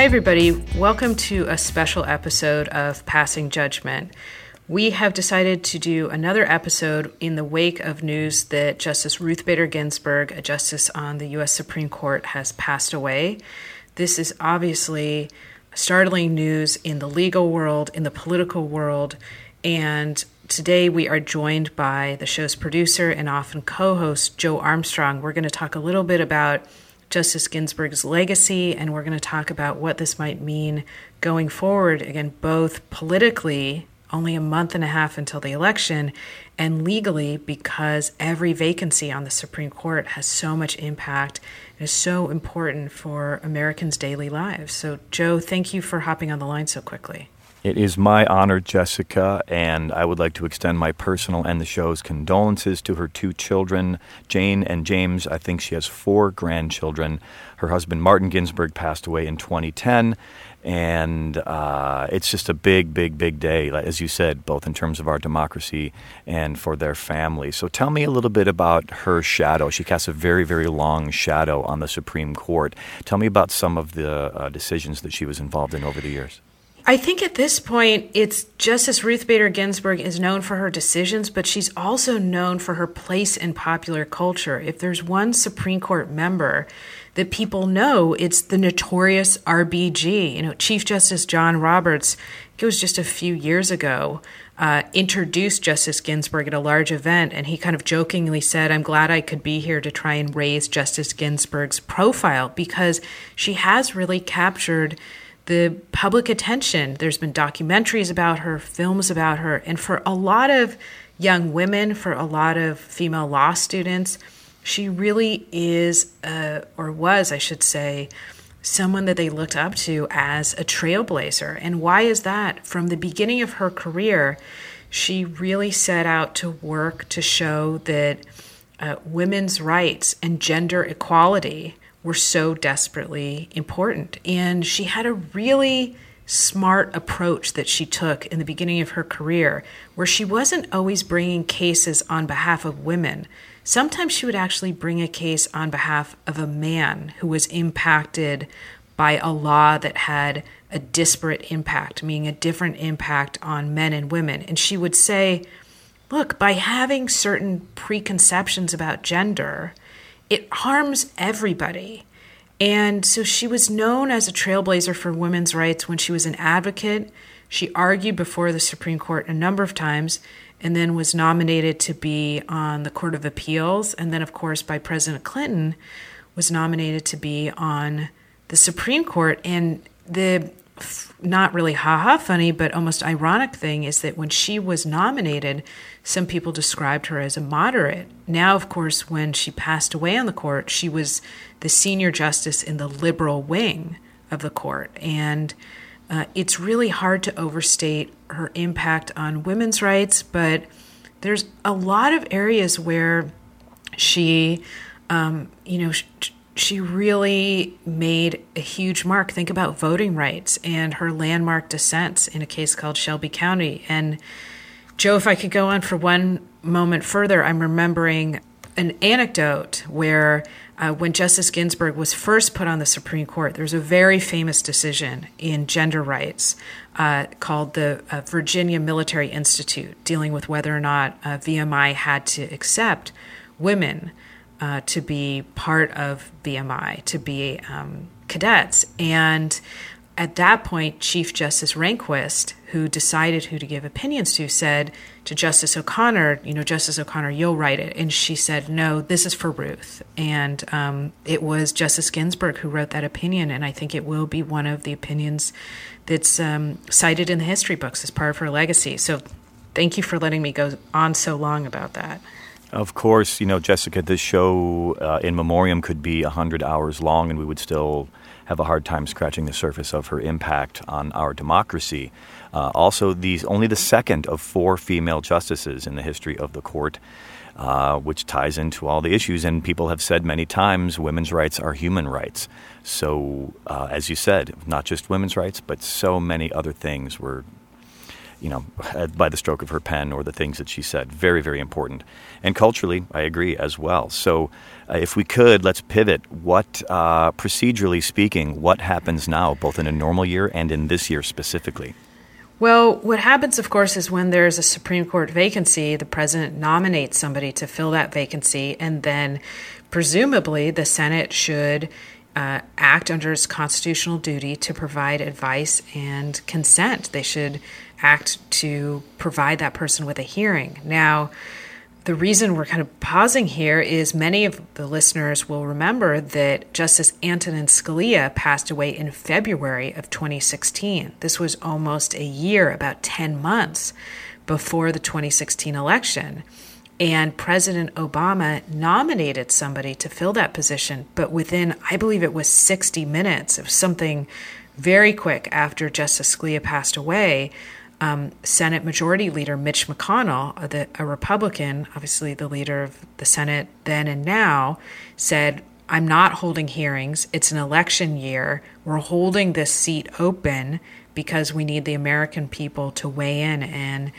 Hi, everybody. Welcome to a special episode of Passing Judgment. We have decided to do another episode in the wake of news that Justice Ruth Bader Ginsburg, a justice on the U.S. Supreme Court, has passed away. This is obviously startling news in the legal world, in the political world, and today we are joined by the show's producer and often co host, Joe Armstrong. We're going to talk a little bit about Justice Ginsburg's legacy, and we're going to talk about what this might mean going forward, again, both politically, only a month and a half until the election, and legally, because every vacancy on the Supreme Court has so much impact and is so important for Americans' daily lives. So, Joe, thank you for hopping on the line so quickly. It is my honor, Jessica, and I would like to extend my personal and the show's condolences to her two children, Jane and James. I think she has four grandchildren. Her husband, Martin Ginsburg, passed away in 2010, and uh, it's just a big, big, big day, as you said, both in terms of our democracy and for their family. So tell me a little bit about her shadow. She casts a very, very long shadow on the Supreme Court. Tell me about some of the uh, decisions that she was involved in over the years. I think at this point, it's Justice Ruth Bader Ginsburg is known for her decisions, but she's also known for her place in popular culture. If there's one Supreme Court member that people know, it's the notorious RBG. You know, Chief Justice John Roberts, it was just a few years ago, uh, introduced Justice Ginsburg at a large event, and he kind of jokingly said, I'm glad I could be here to try and raise Justice Ginsburg's profile because she has really captured the public attention. There's been documentaries about her, films about her, and for a lot of young women, for a lot of female law students, she really is, uh, or was, I should say, someone that they looked up to as a trailblazer. And why is that? From the beginning of her career, she really set out to work to show that uh, women's rights and gender equality were so desperately important. And she had a really smart approach that she took in the beginning of her career, where she wasn't always bringing cases on behalf of women. Sometimes she would actually bring a case on behalf of a man who was impacted by a law that had a disparate impact, meaning a different impact on men and women. And she would say, Look, by having certain preconceptions about gender, it harms everybody. And so she was known as a trailblazer for women's rights when she was an advocate. She argued before the Supreme Court a number of times and then was nominated to be on the Court of Appeals. And then, of course, by President Clinton, was nominated to be on the Supreme Court. And the not really haha funny, but almost ironic thing is that when she was nominated, some people described her as a moderate. Now, of course, when she passed away on the court, she was the senior justice in the liberal wing of the court. And uh, it's really hard to overstate her impact on women's rights, but there's a lot of areas where she, um, you know, she really made a huge mark. Think about voting rights and her landmark dissents in a case called Shelby County. And Joe, if I could go on for one moment further, I'm remembering an anecdote where uh, when Justice Ginsburg was first put on the Supreme Court, there was a very famous decision in gender rights uh, called the uh, Virginia Military Institute, dealing with whether or not uh, VMI had to accept women uh, to be part of VMI, to be um, cadets. And at that point, Chief Justice Rehnquist, who decided who to give opinions to, said to Justice O'Connor, You know, Justice O'Connor, you'll write it. And she said, No, this is for Ruth. And um, it was Justice Ginsburg who wrote that opinion. And I think it will be one of the opinions that's um, cited in the history books as part of her legacy. So thank you for letting me go on so long about that. Of course, you know, Jessica, this show uh, in memoriam could be 100 hours long, and we would still have a hard time scratching the surface of her impact on our democracy. Uh, also, these only the second of four female justices in the history of the court, uh, which ties into all the issues. And people have said many times women's rights are human rights. So, uh, as you said, not just women's rights, but so many other things. We're you know, by the stroke of her pen or the things that she said. Very, very important. And culturally, I agree as well. So, uh, if we could, let's pivot. What, uh, procedurally speaking, what happens now, both in a normal year and in this year specifically? Well, what happens, of course, is when there's a Supreme Court vacancy, the president nominates somebody to fill that vacancy, and then presumably the Senate should uh, act under its constitutional duty to provide advice and consent. They should act to provide that person with a hearing. Now, the reason we're kind of pausing here is many of the listeners will remember that Justice Antonin Scalia passed away in February of 2016. This was almost a year, about 10 months before the 2016 election. And President Obama nominated somebody to fill that position, but within, I believe it was 60 minutes of something very quick after Justice Scalia passed away, um, Senate Majority Leader Mitch McConnell, a, the, a Republican, obviously the leader of the Senate then and now, said, I'm not holding hearings. It's an election year. We're holding this seat open because we need the American people to weigh in and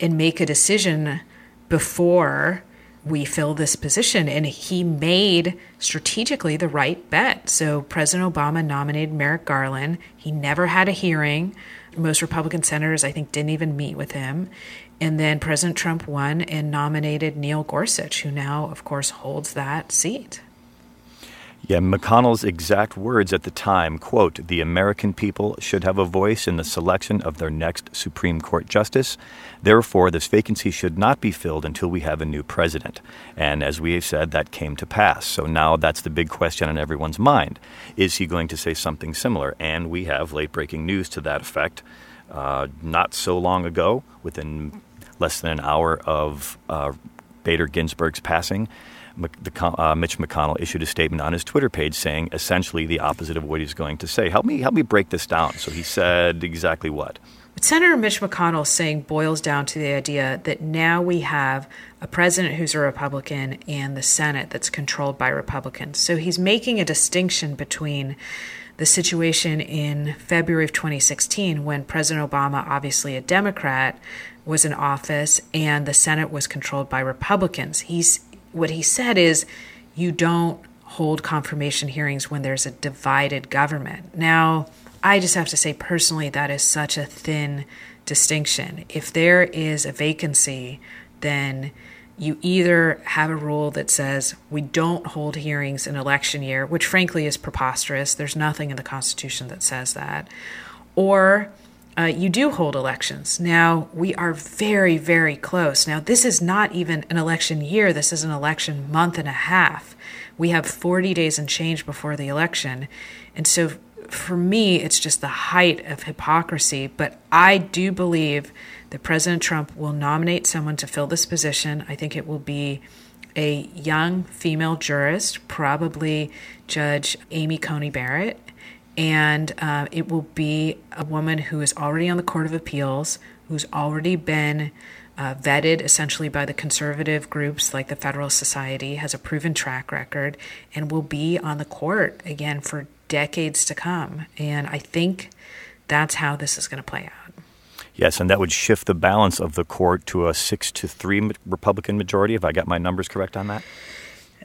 and make a decision before we fill this position. And he made strategically the right bet. So President Obama nominated Merrick Garland. He never had a hearing. Most Republican senators, I think, didn't even meet with him. And then President Trump won and nominated Neil Gorsuch, who now, of course, holds that seat. Yeah, McConnell's exact words at the time, quote, "The American people should have a voice in the selection of their next Supreme Court justice. Therefore, this vacancy should not be filled until we have a new president." And as we have said, that came to pass. So now that's the big question on everyone's mind. Is he going to say something similar? And we have late-breaking news to that effect. Uh, not so long ago, within less than an hour of uh, Bader Ginsburg's passing, uh, Mitch McConnell issued a statement on his Twitter page saying essentially the opposite of what he's going to say. Help me help me break this down. So he said exactly what? What Senator Mitch McConnell is saying boils down to the idea that now we have a president who's a Republican and the Senate that's controlled by Republicans. So he's making a distinction between the situation in February of 2016 when President Obama, obviously a Democrat, was in office and the Senate was controlled by Republicans. He's what he said is you don't hold confirmation hearings when there's a divided government. Now, I just have to say personally that is such a thin distinction. If there is a vacancy, then you either have a rule that says we don't hold hearings in election year, which frankly is preposterous. There's nothing in the Constitution that says that. Or uh, you do hold elections. Now, we are very, very close. Now, this is not even an election year, this is an election month and a half. We have 40 days and change before the election. And so, for me, it's just the height of hypocrisy. But I do believe that President Trump will nominate someone to fill this position. I think it will be a young female jurist, probably Judge Amy Coney Barrett and uh, it will be a woman who is already on the Court of Appeals, who's already been uh, vetted essentially by the conservative groups like the Federalist Society, has a proven track record, and will be on the court again for decades to come. And I think that's how this is going to play out. Yes, and that would shift the balance of the court to a six to three Republican majority, if I got my numbers correct on that.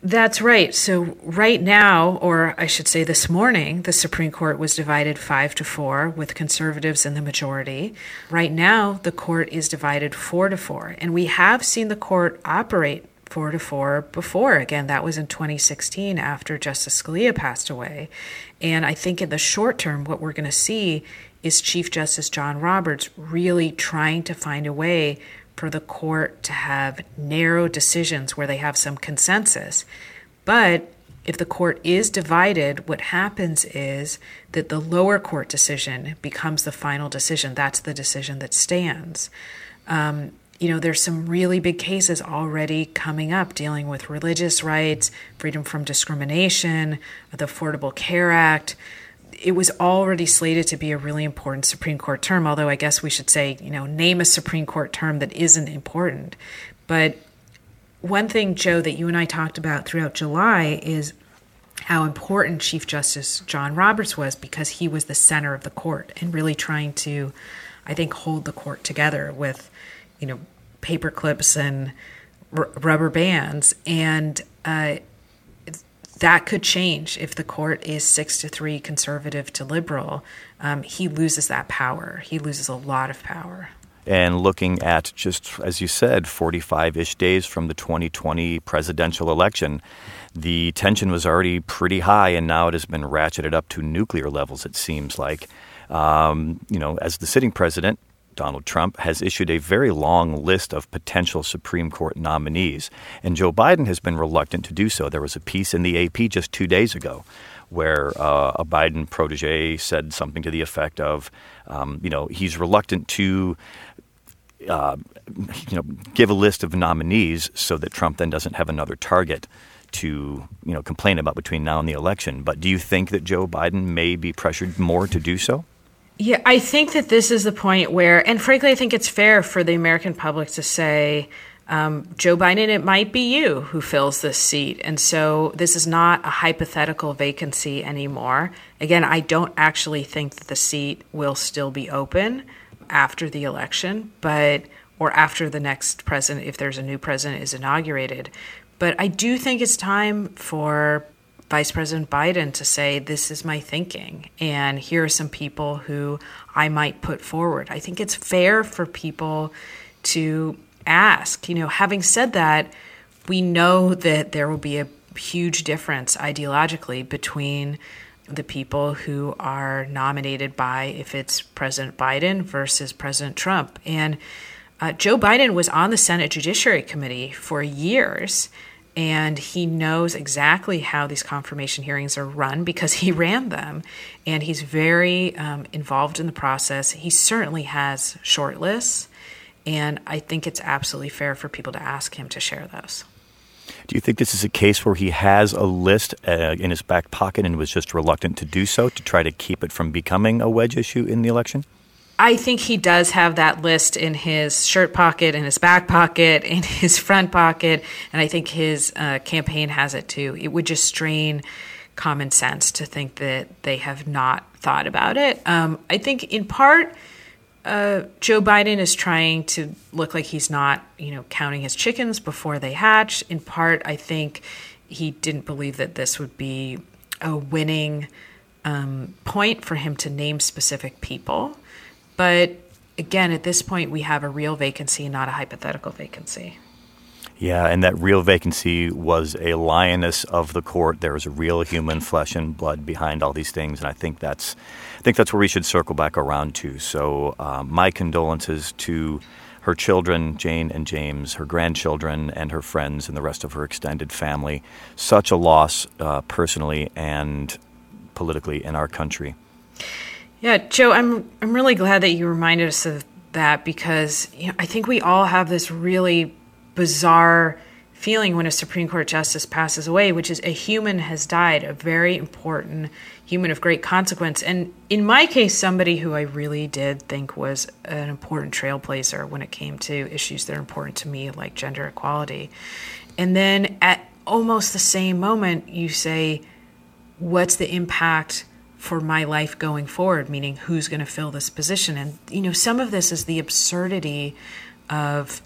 That's right. So, right now, or I should say this morning, the Supreme Court was divided five to four with conservatives in the majority. Right now, the court is divided four to four. And we have seen the court operate four to four before. Again, that was in 2016 after Justice Scalia passed away. And I think in the short term, what we're going to see is Chief Justice John Roberts really trying to find a way for the court to have narrow decisions where they have some consensus. But if the court is divided, what happens is that the lower court decision becomes the final decision. That's the decision that stands. Um, you know, there's some really big cases already coming up dealing with religious rights, freedom from discrimination, the Affordable Care Act it was already slated to be a really important Supreme Court term, although I guess we should say, you know, name a Supreme Court term that isn't important. But one thing, Joe, that you and I talked about throughout July is how important Chief Justice John Roberts was because he was the center of the court and really trying to I think, hold the court together with, you know, paper clips and r- rubber bands. And uh, that could change if the court is six to three conservative to liberal. Um, he loses that power. He loses a lot of power. And looking at just, as you said, 45 ish days from the 2020 presidential election, the tension was already pretty high, and now it has been ratcheted up to nuclear levels, it seems like. Um, you know, as the sitting president, Donald Trump has issued a very long list of potential Supreme Court nominees, and Joe Biden has been reluctant to do so. There was a piece in the AP just two days ago where uh, a Biden protege said something to the effect of, um, you know, he's reluctant to. Uh, you know, give a list of nominees so that Trump then doesn't have another target to you know complain about between now and the election. But do you think that Joe Biden may be pressured more to do so? Yeah, I think that this is the point where, and frankly, I think it's fair for the American public to say, um, Joe Biden, it might be you who fills this seat. And so this is not a hypothetical vacancy anymore. Again, I don't actually think that the seat will still be open after the election, but or after the next president, if there's a new president is inaugurated. But I do think it's time for Vice President Biden to say, This is my thinking, and here are some people who I might put forward. I think it's fair for people to ask. You know, having said that, we know that there will be a huge difference ideologically between the people who are nominated by, if it's President Biden versus President Trump. And uh, Joe Biden was on the Senate Judiciary Committee for years and he knows exactly how these confirmation hearings are run because he ran them and he's very um, involved in the process. He certainly has short lists and i think it's absolutely fair for people to ask him to share those. Do you think this is a case where he has a list uh, in his back pocket and was just reluctant to do so to try to keep it from becoming a wedge issue in the election I think he does have that list in his shirt pocket, in his back pocket, in his front pocket, and I think his uh, campaign has it too. It would just strain common sense to think that they have not thought about it. Um, I think in part, uh, Joe Biden is trying to look like he's not, you know, counting his chickens before they hatch. In part, I think he didn't believe that this would be a winning um, point for him to name specific people. But again, at this point, we have a real vacancy, not a hypothetical vacancy. Yeah, and that real vacancy was a lioness of the court. There was a real human flesh and blood behind all these things, and I think that's, I think that's where we should circle back around to. So, uh, my condolences to her children, Jane and James, her grandchildren, and her friends, and the rest of her extended family. Such a loss, uh, personally and politically, in our country. Yeah, Joe, I'm I'm really glad that you reminded us of that because you know, I think we all have this really bizarre feeling when a Supreme Court justice passes away, which is a human has died, a very important human of great consequence. And in my case, somebody who I really did think was an important trailblazer when it came to issues that are important to me, like gender equality. And then at almost the same moment, you say, what's the impact? For my life going forward, meaning who's going to fill this position. And, you know, some of this is the absurdity of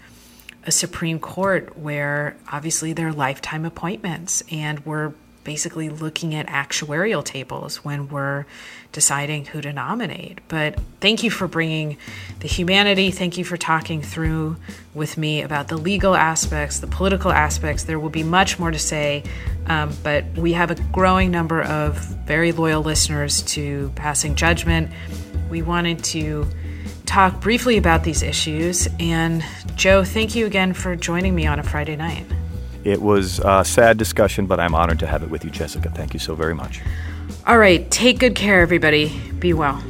a Supreme Court where obviously there are lifetime appointments and we're basically looking at actuarial tables when we're deciding who to nominate. But thank you for bringing the humanity. Thank you for talking through with me about the legal aspects, the political aspects. There will be much more to say, um, but we have a growing number of very loyal listeners to Passing Judgment. We wanted to talk briefly about these issues. And Joe, thank you again for joining me on a Friday night. It was a sad discussion, but I'm honored to have it with you, Jessica. Thank you so very much. All right. Take good care, everybody. Be well.